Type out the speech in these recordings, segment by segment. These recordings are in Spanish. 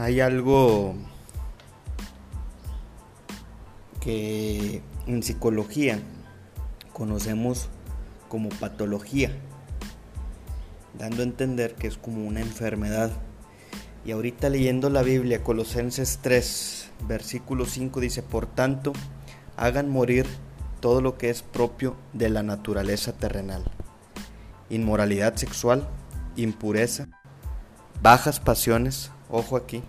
hay algo que en psicología conocemos como patología, dando a entender que es como una enfermedad. Y ahorita leyendo la Biblia, Colosenses 3, versículo 5 dice, por tanto, hagan morir todo lo que es propio de la naturaleza terrenal. Inmoralidad sexual, impureza, bajas pasiones, ojo aquí,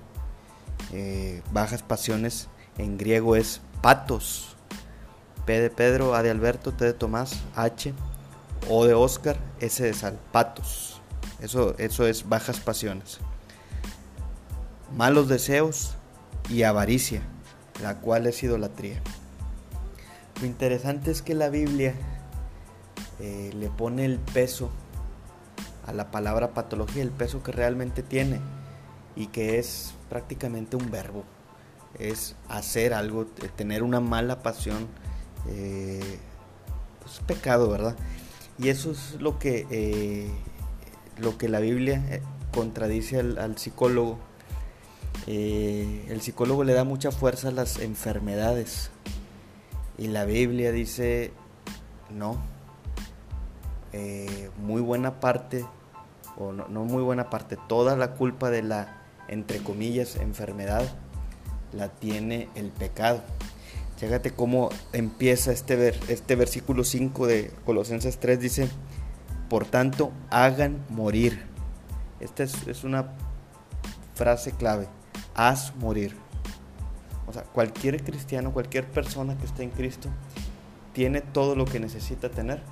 eh, bajas pasiones en griego es patos, P de Pedro, A de Alberto, T de Tomás, H, O de Oscar, S de Sal, patos. Eso, eso es bajas pasiones. Malos deseos y avaricia, la cual es idolatría. Lo interesante es que la Biblia eh, le pone el peso a la palabra patología, el peso que realmente tiene y que es prácticamente un verbo, es hacer algo, tener una mala pasión, eh, pues pecado, ¿verdad? Y eso es lo que, eh, lo que la Biblia eh, contradice al, psicólogo. el psicólogo le da mucha fuerza a las enfermedades y la Biblia dice, no, muy buena parte, o no, no muy buena parte, toda la culpa de la, entre comillas, enfermedad, la tiene el pecado. Fíjate cómo empieza este, ver, este versículo 5 de Colosenses 3, dice, por tanto, hagan morir. Esta es, una frase clave, haz morir. O sea, cualquier cristiano, cualquier persona que esté en Cristo, tiene todo lo que necesita tener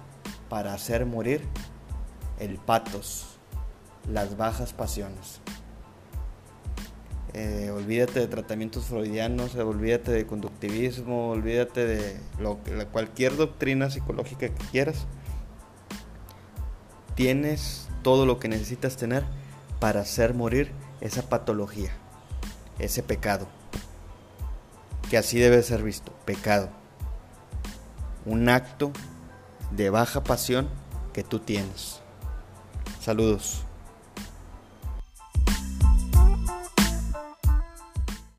para hacer morir el patos, las bajas pasiones. Eh, olvídate de tratamientos freudianos, olvídate de conductivismo, olvídate de cualquier doctrina psicológica que quieras. Tienes todo lo que necesitas tener para hacer morir esa patología, ese pecado, que así debe ser visto, pecado. Un acto de baja pasión que tú tienes. Saludos.